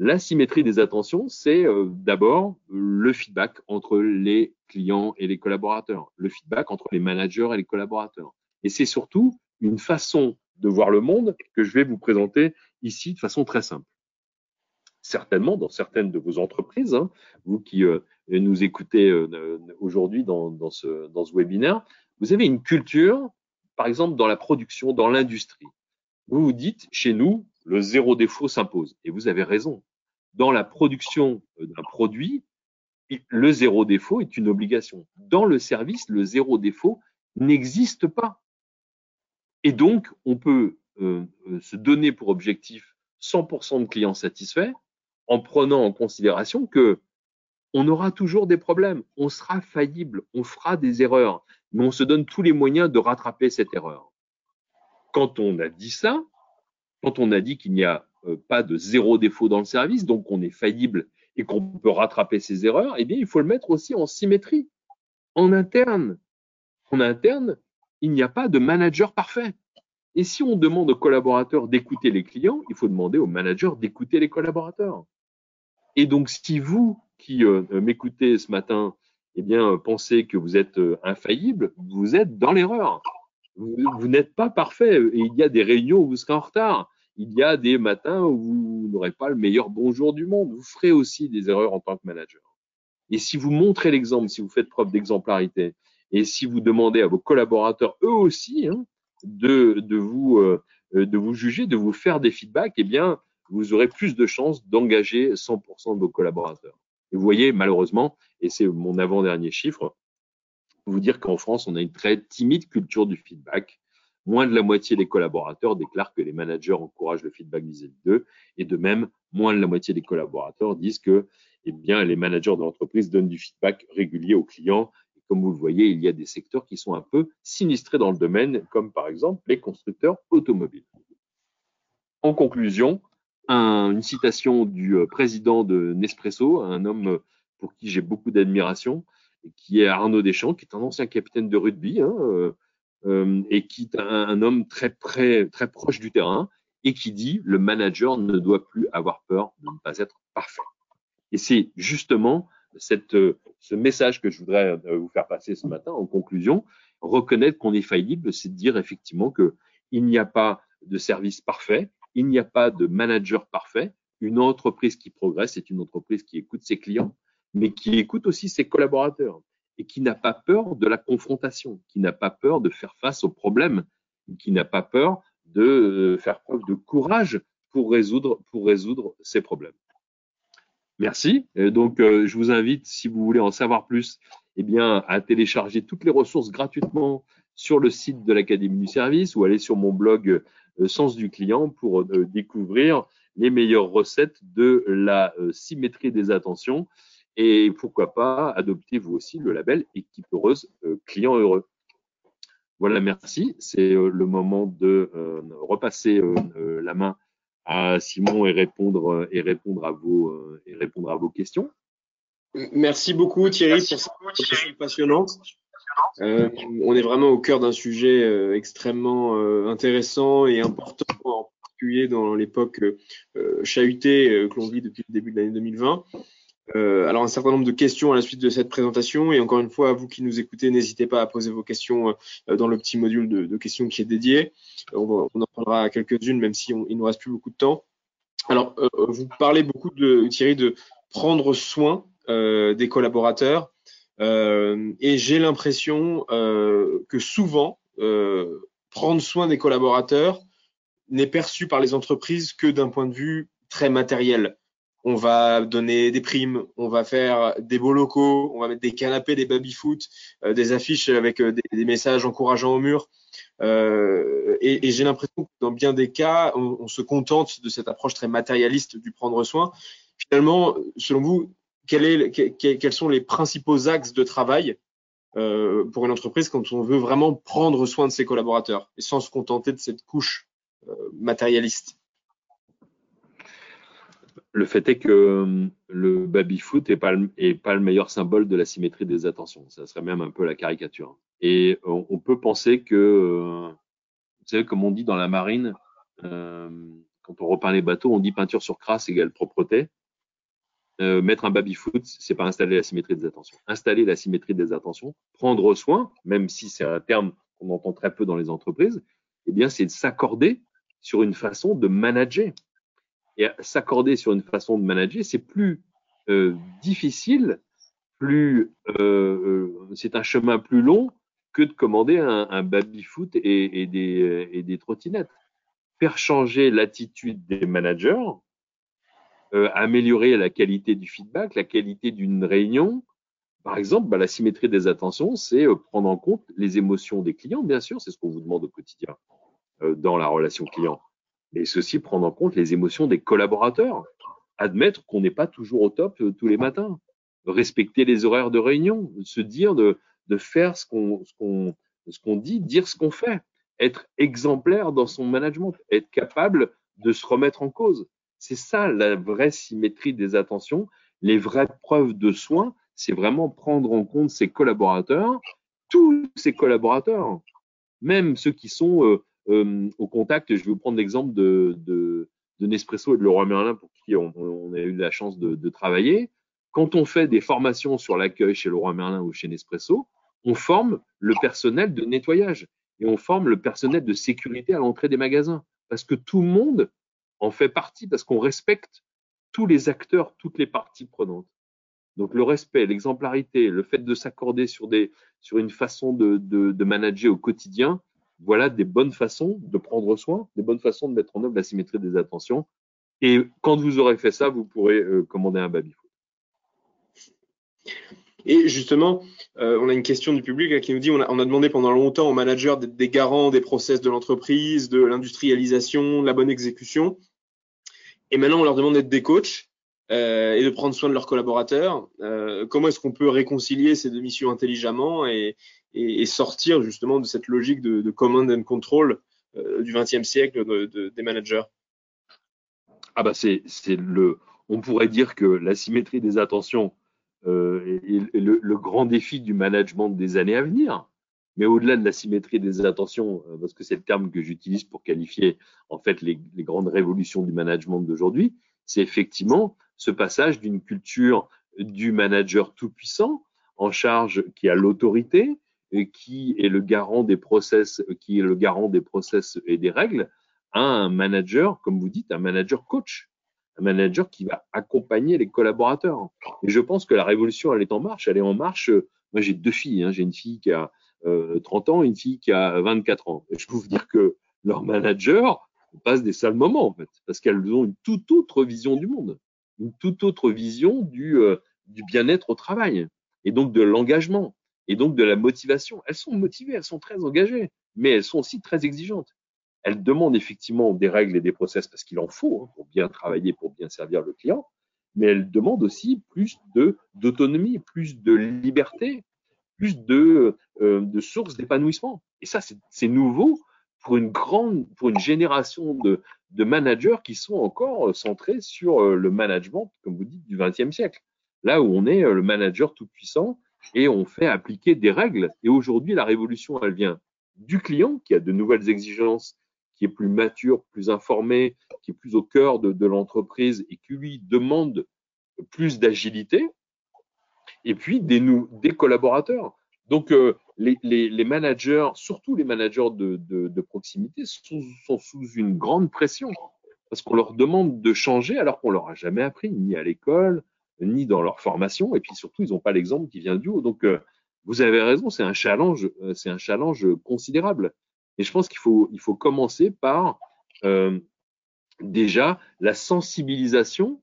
La symétrie des attentions, c'est euh, d'abord le feedback entre les clients et les collaborateurs, le feedback entre les managers et les collaborateurs. Et c'est surtout une façon de voir le monde que je vais vous présenter ici de façon très simple. Certainement, dans certaines de vos entreprises, hein, vous qui euh, nous écoutez euh, aujourd'hui dans, dans, ce, dans ce webinaire, vous avez une culture, par exemple dans la production, dans l'industrie, vous vous dites, chez nous, le zéro défaut s'impose. Et vous avez raison. Dans la production euh, d'un produit, le zéro défaut est une obligation. Dans le service, le zéro défaut n'existe pas. Et donc, on peut euh, euh, se donner pour objectif 100% de clients satisfaits en prenant en considération que on aura toujours des problèmes, on sera faillible, on fera des erreurs, mais on se donne tous les moyens de rattraper cette erreur. Quand on a dit ça, quand on a dit qu'il n'y a euh, pas de zéro défaut dans le service, donc on est faillible et qu'on peut rattraper ses erreurs, eh bien, il faut le mettre aussi en symétrie. En interne, en interne, il n'y a pas de manager parfait. Et si on demande aux collaborateurs d'écouter les clients, il faut demander aux managers d'écouter les collaborateurs. Et donc, si vous qui euh, m'écoutez ce matin, eh bien, pensez que vous êtes euh, infaillible, vous êtes dans l'erreur. Vous, n'êtes pas parfait. Et il y a des réunions où vous serez en retard. Il y a des matins où vous n'aurez pas le meilleur bonjour du monde. Vous ferez aussi des erreurs en tant que manager. Et si vous montrez l'exemple, si vous faites preuve d'exemplarité, et si vous demandez à vos collaborateurs, eux aussi, hein, de, de, vous, euh, de vous juger, de vous faire des feedbacks, eh bien, vous aurez plus de chances d'engager 100% de vos collaborateurs. Et vous voyez, malheureusement, et c'est mon avant-dernier chiffre, vous dire qu'en France, on a une très timide culture du feedback. Moins de la moitié des collaborateurs déclarent que les managers encouragent le feedback vis-à-vis d'eux. Et de même, moins de la moitié des collaborateurs disent que eh bien, les managers de l'entreprise donnent du feedback régulier aux clients. Et comme vous le voyez, il y a des secteurs qui sont un peu sinistrés dans le domaine, comme par exemple les constructeurs automobiles. En conclusion, une citation du euh, président de Nespresso, un homme euh, pour qui j'ai beaucoup d'admiration, qui est Arnaud Deschamps, qui est un ancien capitaine de rugby, hein, euh, et qui est un, homme très, très, très proche du terrain, et qui dit le manager ne doit plus avoir peur de ne pas être parfait. Et c'est justement cette, ce message que je voudrais vous faire passer ce matin en conclusion. Reconnaître qu'on est faillible, c'est dire effectivement que il n'y a pas de service parfait, il n'y a pas de manager parfait. Une entreprise qui progresse est une entreprise qui écoute ses clients, mais qui écoute aussi ses collaborateurs et qui n'a pas peur de la confrontation, qui n'a pas peur de faire face aux problèmes, qui n'a pas peur de euh, faire preuve de courage pour résoudre, ces problèmes. Merci. donc, euh, je vous invite, si vous voulez en savoir plus, eh à télécharger toutes les ressources gratuitement sur le site de l'Académie du service ou aller sur mon blog sens du client pour euh, découvrir les meilleures recettes de la euh, symétrie des attentions et pourquoi pas adopter vous aussi le label équipe heureuse euh, client heureux. Voilà, merci. C'est le moment de repasser la main à Simon et répondre et répondre à vos et répondre à vos questions. Merci beaucoup Thierry pour cette question passionnante. Euh, on est vraiment au cœur d'un sujet euh, extrêmement euh, intéressant et important, en particulier dans l'époque chahutée que l'on vit depuis le début de l'année 2020. alors un certain nombre de questions à la suite de cette présentation et encore une fois, à vous qui nous écoutez, n'hésitez pas à poser vos questions dans le petit module de, questions qui est dédié. On, en prendra quelques-unes, même si on, il nous reste plus beaucoup de temps. Alors, vous parlez beaucoup de Thierry de prendre soin des collaborateurs. Euh, et j'ai l'impression euh, que souvent, euh, prendre soin des collaborateurs n'est perçu par les entreprises que d'un point de vue très matériel. On va donner des primes, on va faire des beaux locaux, on va mettre des canapés, des baby-foot, des affiches avec des, messages encourageants au mur. Euh, et, j'ai l'impression que dans bien des cas, on, se contente de cette approche très matérialiste du prendre soin. Finalement, selon vous, quels sont les principaux axes de travail euh, pour une entreprise quand on veut vraiment prendre soin de ses collaborateurs et sans se contenter de cette couche euh, matérialiste? Le fait est que euh, le baby-foot n'est pas, le meilleur symbole de la symétrie des attentions. Ça serait même un peu la caricature. Et on, peut penser que, vous savez, comme on dit dans la marine, quand on repeint les bateaux, on dit peinture sur crasse égale propreté. Euh, mettre un baby-foot, c'est pas installer la symétrie des attentions. Installer la symétrie des attentions, prendre soin, même si c'est un terme qu'on entend très peu dans les entreprises, eh bien, c'est de s'accorder sur une façon de manager. Et s'accorder sur une façon de manager, c'est plus euh, difficile, plus euh, c'est un chemin plus long que de commander un, un baby-foot et, et, des, et des trottinettes. Faire changer l'attitude des managers, euh, améliorer la qualité du feedback, la qualité d'une réunion. Par exemple, bah, la symétrie des attentions, c'est euh, prendre en compte les émotions des clients, bien sûr, c'est ce qu'on vous demande au quotidien euh, dans la relation client. Mais aussi prendre en compte les émotions des collaborateurs. admettre qu'on n'est pas toujours au top tous les matins, respecter les horaires de réunion, se dire de, faire ce qu'on dit, dire ce qu'on fait, être exemplaire dans son management, être capable de se remettre en cause. C'est ça la vraie symétrie des attentions, les vraies preuves de soin, c'est vraiment prendre en compte ses collaborateurs, tous ses collaborateurs, même ceux qui sont euh, euh, au contact. Je vais vous prendre l'exemple de, Nespresso et de Leroy Merlin pour qui on, on, a eu la chance de, de, travailler. Quand on fait des formations sur l'accueil chez Leroy Merlin ou chez Nespresso, on forme le personnel de nettoyage et on forme le personnel de sécurité à l'entrée des magasins parce que tout le monde en fait partie parce qu'on respecte tous les acteurs, toutes les parties prenantes. Donc le respect, l'exemplarité, le fait de s'accorder sur une façon de, de, manager au quotidien, voilà des bonnes façons de prendre soin, des bonnes façons de mettre en œuvre la symétrie des attentions. Et quand vous aurez fait ça, vous pourrez euh, commander un baby Et justement, euh, on a une question du public qui nous dit on a, demandé pendant longtemps aux managers d'être des garants des process de l'entreprise, de l'industrialisation, de la bonne exécution. Et maintenant, on leur demande d'être des coachs euh, et de prendre soin de leurs collaborateurs. Euh, comment est-ce qu'on peut réconcilier ces deux missions intelligemment et, sortir justement de cette logique de, de command and control du XXe siècle de, de, des managers? Ah bah c'est le, on pourrait dire que la symétrie des attentions euh, le, le, grand défi du management des années à venir. Mais au-delà de la symétrie des attentions, euh, parce que c'est le terme que j'utilise pour qualifier en fait les, les grandes révolutions du management d'aujourd'hui, c'est effectivement ce passage d'une culture du manager tout puissant en charge qui a l'autorité et qui est le garant des process, qui est le garant des process et des règles, à un manager, comme vous dites, un manager coach, un manager qui va accompagner les collaborateurs. Et je pense que la révolution, elle est en marche. Elle est en marche. Moi, j'ai deux filles. Hein. J'ai une fille qui a euh, 30 ans, une fille qui a 24 ans. Et je peux vous dire que leur manager passe des sales moments, en fait, parce qu'elles ont une toute autre vision du monde, une toute autre vision du, euh, du bien-être au travail, et donc de l'engagement, et donc de la motivation. Elles sont motivées, elles sont très engagées, mais elles sont aussi très exigeantes. Elles demandent effectivement des règles et des process parce qu'il en faut hein, pour bien travailler, pour bien servir le client, mais elles demandent aussi plus d'autonomie, plus de liberté, plus de, euh, sources d'épanouissement. Et ça, c'est nouveau pour une grande, pour une génération de, de managers qui sont encore centrés sur euh, le management, comme vous dites, du XXe siècle. Là où on est euh, le manager tout puissant et on fait appliquer des règles. Et aujourd'hui, la révolution, elle vient du client qui a de nouvelles exigences, qui est plus mature, plus informé, qui est plus au cœur de, l'entreprise et qui lui demande plus d'agilité et puis des, collaborateurs. Donc, euh, les, managers, surtout les managers de, proximité, sont, sont, sous une grande pression parce qu'on leur demande de changer alors qu'on leur a jamais appris, ni à l'école, ni dans leur formation, et puis surtout, ils n'ont pas l'exemple qui vient du haut. Donc, euh, vous avez raison, c'est un challenge, euh, c'est un challenge considérable. Et je pense qu'il faut, il faut commencer par euh, déjà la sensibilisation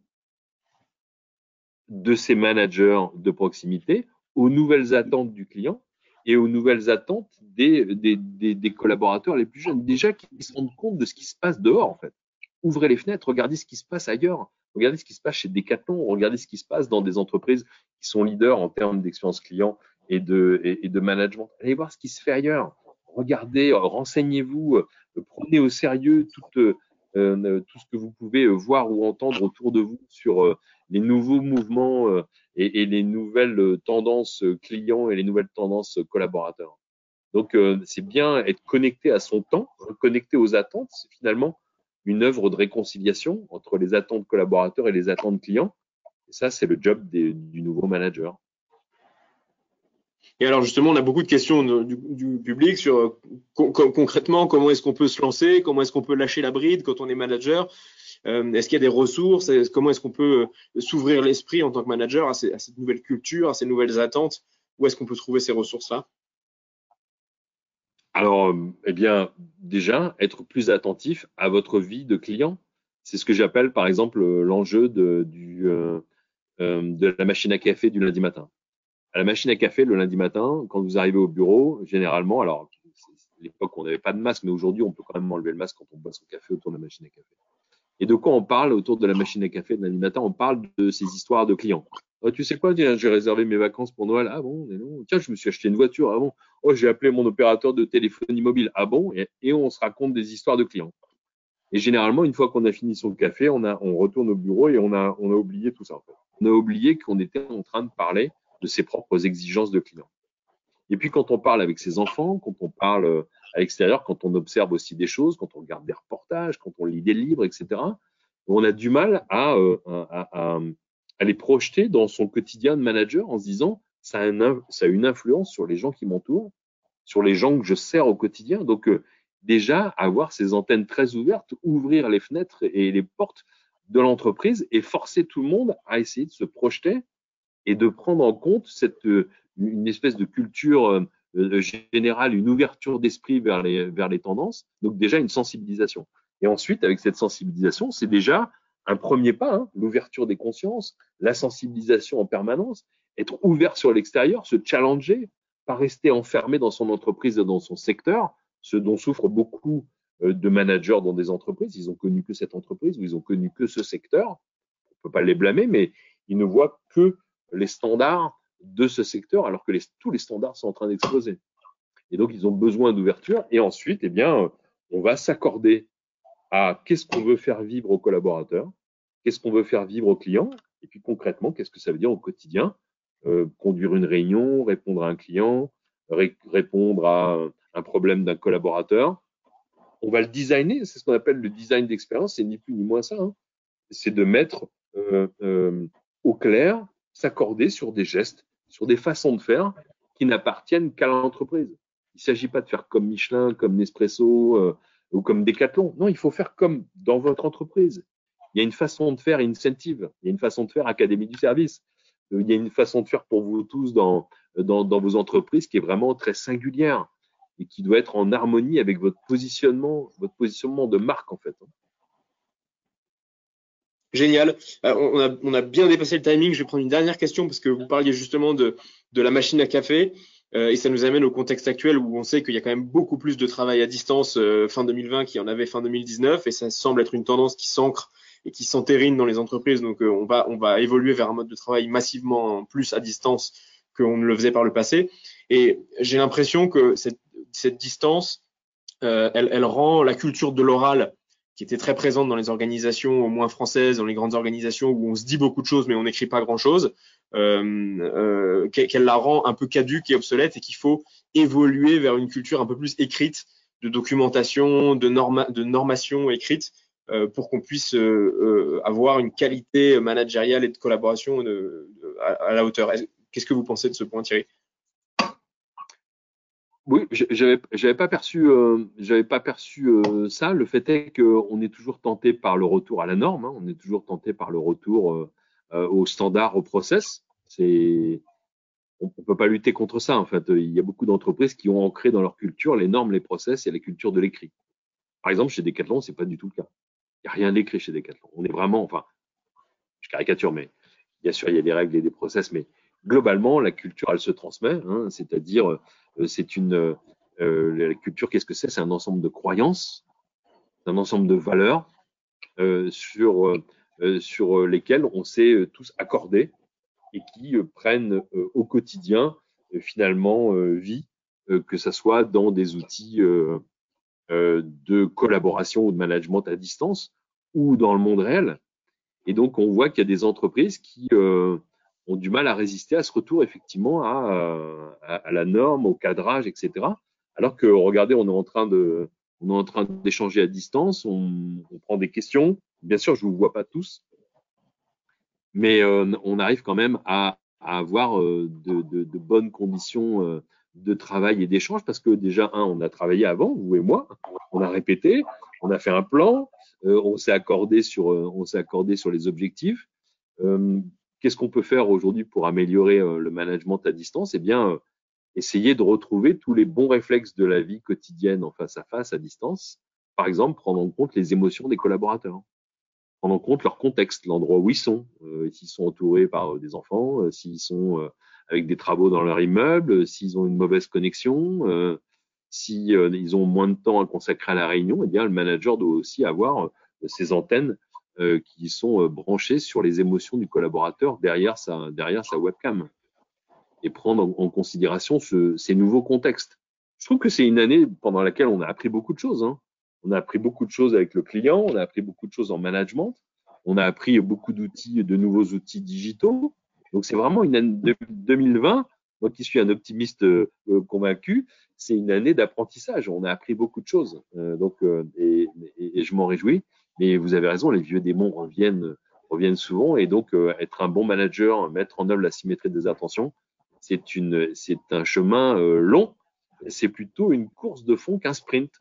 de ces managers de proximité aux nouvelles attentes du client et aux nouvelles attentes des, des, collaborateurs les plus jeunes. Déjà qu'ils se rendent compte de ce qui se passe dehors, en fait. Ouvrez les fenêtres, regardez ce qui se passe ailleurs. Regardez ce qui se passe chez Decathlon, regardez ce qui se passe dans des entreprises qui sont leaders en termes d'expérience client et de, et de management. Allez voir ce qui se fait ailleurs. Regardez, renseignez-vous, prenez au sérieux euh, tout ce que vous pouvez voir ou entendre autour de vous sur euh, les nouveaux mouvements euh, et, les nouvelles tendances clients et les nouvelles tendances collaborateurs. Donc, c'est bien être connecté à son temps, connecté aux attentes. C'est finalement une œuvre de réconciliation entre les attentes collaborateurs et les attentes clients. Et ça, c'est le job du nouveau manager. Et alors justement, on a beaucoup de questions du, public sur con concrètement comment est-ce qu'on peut se lancer, comment est-ce qu'on peut lâcher la bride quand on est manager. Euh, est-ce qu'il y a des ressources Comment est-ce qu'on peut s'ouvrir l'esprit en tant que manager à, cette nouvelle culture, à ces nouvelles attentes? Où est-ce qu'on peut trouver ces ressources-là? Alors, eh bien, déjà, être plus attentif à votre vie de client. C'est ce que j'appelle, par exemple, l'enjeu euh, de la machine à café du lundi matin à la machine à café le lundi matin, quand vous arrivez au bureau, généralement, alors l'époque on n'avait pas de masque, mais aujourd'hui on peut quand même enlever le masque quand on boit son café autour de la machine à café. Et de quoi on parle autour de la machine à café de lundi matin? On parle de ces histoires de clients. Oh, tu sais quoi, j'ai réservé mes vacances pour Noël. Ah bon, non. Tiens, je me suis acheté une voiture. Ah bon? Oh, j'ai appelé mon opérateur de téléphonie mobile. Ah bon? Et, on se raconte des histoires de clients. Et généralement, une fois qu'on a fini son café, on, a, on retourne au bureau et on a, oublié tout ça. On a oublié qu'on était en train de parler de ses propres exigences de clients. Et puis quand on parle avec ses enfants, quand on parle euh, à l'extérieur, quand on observe aussi des choses, quand on regarde des reportages, quand on lit des livres, etc., on a du mal à, euh, les projeter dans son quotidien de manager en se disant ça a, ça a une influence sur les gens qui m'entourent, sur les gens que je sers au quotidien. Donc euh, déjà avoir ces antennes très ouvertes, ouvrir les fenêtres et les portes de l'entreprise et forcer tout le monde à essayer de se projeter et de prendre en compte cette une espèce de culture euh, euh, générale, une ouverture d'esprit vers les, vers les tendances, donc déjà une sensibilisation. Et ensuite, avec cette sensibilisation, c'est déjà un premier pas, hein, l'ouverture des consciences, la sensibilisation en permanence, être ouvert sur l'extérieur, se challenger, pas rester enfermé dans son entreprise et dans son secteur, ce dont souffrent beaucoup euh, de managers dans des entreprises. Ils ont connu que cette entreprise ou ils ont connu que ce secteur. On peut pas les blâmer, mais ils ne voient que les standards de ce secteur, alors que tous les standards sont en train d'exploser. Et donc, ils ont besoin d'ouverture. Et ensuite, eh bien, on va s'accorder à qu'est-ce qu'on veut faire vivre aux collaborateurs, qu'est-ce qu'on veut faire vivre aux clients, et puis concrètement, qu'est-ce que ça veut dire au quotidien euh, Conduire une réunion, répondre à un client, répondre à un problème d'un collaborateur. On va le designer, c'est ce qu'on appelle le design d'expérience, c'est ni plus ni moins ça. Hein. C'est de mettre euh, euh, au clair, s'accorder sur des gestes, sur des façons de faire qui n'appartiennent qu'à l'entreprise. Il ne s'agit pas de faire comme Michelin, comme Nespresso euh, ou comme Decathlon. Non, il faut faire comme dans votre entreprise. Il y a une façon de faire incentive, il y a une façon de faire académie du service, euh, il y a une façon de faire pour vous tous dans, dans, dans vos entreprises qui est vraiment très singulière et qui doit être en harmonie avec votre positionnement, votre positionnement de marque en fait. Génial. Euh, on, a, on, a, bien dépassé le timing. Je vais prendre une dernière question parce que vous parliez justement de, de la machine à café. Euh, et ça nous amène au contexte actuel où on sait qu'il y a quand même beaucoup plus de travail à distance euh, fin 2020 qu'il y en avait fin 2019. Et ça semble être une tendance qui s'ancre et qui s'entérine dans les entreprises. Donc euh, on, va, on va évoluer vers un mode de travail massivement plus à distance qu'on ne le faisait par le passé. Et j'ai l'impression que cette, cette distance, elle, elle rend la culture de l'oral qui était très présente dans les organisations, au moins françaises, dans les grandes organisations où on se dit beaucoup de choses mais on n'écrit pas grand-chose, euh, euh, qu'elle la rend un peu caduque et obsolète et qu'il faut évoluer vers une culture un peu plus écrite de documentation, de, norma de normation écrite euh, pour qu'on puisse euh, euh, avoir une qualité managériale et de collaboration à, à, la hauteur. Qu'est-ce que vous pensez de ce point, Thierry? Oui, j'avais j'avais pas perçu euh, j'avais pas perçu euh, ça. Le fait est qu'on est toujours tenté par le retour à la norme. Hein. On est toujours tenté par le retour euh, euh au standard, au process. C'est on, on peut pas lutter contre ça. En fait, il y a beaucoup d'entreprises qui ont ancré dans leur culture les normes, les process et la culture de l'écrit. Par exemple, chez Decathlon, c'est pas du tout le cas. Il y a rien d'écrit chez Decathlon. On est vraiment, enfin, je caricature, mais bien sûr, il y a des règles et des process, mais globalement, la culture, elle se transmet. Hein, C'est-à-dire euh, c'est une euh, la culture. Qu'est-ce que c'est? C'est un ensemble de croyances, un ensemble de valeurs euh, sur sur lesquelles on s'est tous accordés et qui prennent au quotidien finalement vie, que ce soit dans des outils de collaboration ou de management à distance ou dans le monde réel. Et donc, on voit qu'il y a des entreprises qui euh, ont du mal à résister à ce retour effectivement à, à, à la norme, au cadrage, etc. Alors que regardez, on est en train de, on est en train d'échanger à distance, on, on, prend des questions. Bien sûr, je vous vois pas tous, mais euh, on arrive quand même à, à avoir euh, de, de, de, bonnes conditions euh, de travail et d'échange parce que déjà un, on a travaillé avant, vous et moi, on a répété, on a fait un plan, euh, on s'est accordé sur, euh, on s'est accordé sur les objectifs. Qu'est-ce qu'on peut faire aujourd'hui pour améliorer euh, le management à distance? Eh bien, euh, essayer de retrouver tous les bons réflexes de la vie quotidienne en face à face, à distance. Par exemple, prendre en compte les émotions des collaborateurs, prendre en compte leur contexte, l'endroit où ils sont, euh, s'ils sont entourés par des enfants, s'ils sont avec des travaux dans leur immeuble, s'ils ont une mauvaise connexion, si ils ont moins de temps à consacrer à la réunion, eh bien le manager doit aussi avoir ces antennes qui sont branchées sur les émotions du collaborateur derrière sa, webcam et prendre en, considération ce, ces nouveaux contextes. Je trouve que c'est une année pendant laquelle on a appris beaucoup de choses. Hein. On a appris beaucoup de choses avec le client, on a appris beaucoup de choses en management, on a appris beaucoup d'outils, de nouveaux outils digitaux. Donc c'est vraiment une année 2020 moi qui suis un optimiste euh, convaincu, c'est une année d'apprentissage. On a appris beaucoup de choses. Euh, donc, euh, et, je m'en réjouis. Mais vous avez raison, les vieux démons reviennent, reviennent souvent. Et donc, être un bon manager, mettre en œuvre la symétrie des attentions, c'est une, c'est un chemin long. C'est plutôt une course de fond qu'un sprint.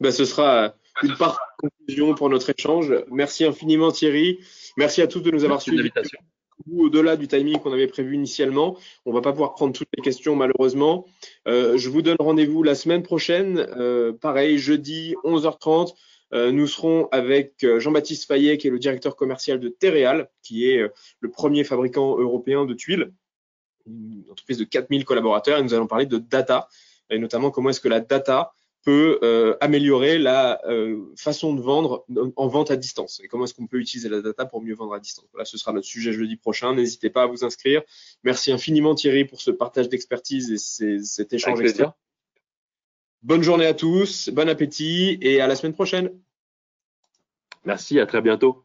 Ben, ce sera une part de conclusion pour notre échange. Merci infiniment Thierry. Merci à tous de nous avoir suivis au-delà du timing qu'on avait prévu initialement. On va pas pouvoir prendre toutes les questions malheureusement. Euh, je vous donne rendez-vous la semaine prochaine, euh, pareil, jeudi 11h30. Euh, nous serons avec Jean-Baptiste Fayet, qui est le directeur commercial de Terreal, qui est le premier fabricant européen de tuiles, une entreprise de 4000 collaborateurs, et nous allons parler de data, et notamment comment est-ce que la data peut euh, améliorer la euh, façon de vendre en vente à distance et comment est-ce qu'on peut utiliser la data pour mieux vendre à distance. Voilà, ce sera notre sujet jeudi prochain. N'hésitez pas à vous inscrire. Merci infiniment Thierry pour ce partage d'expertise et cet échange. Bonne journée à tous, bon appétit et à la semaine prochaine. Merci, à très bientôt.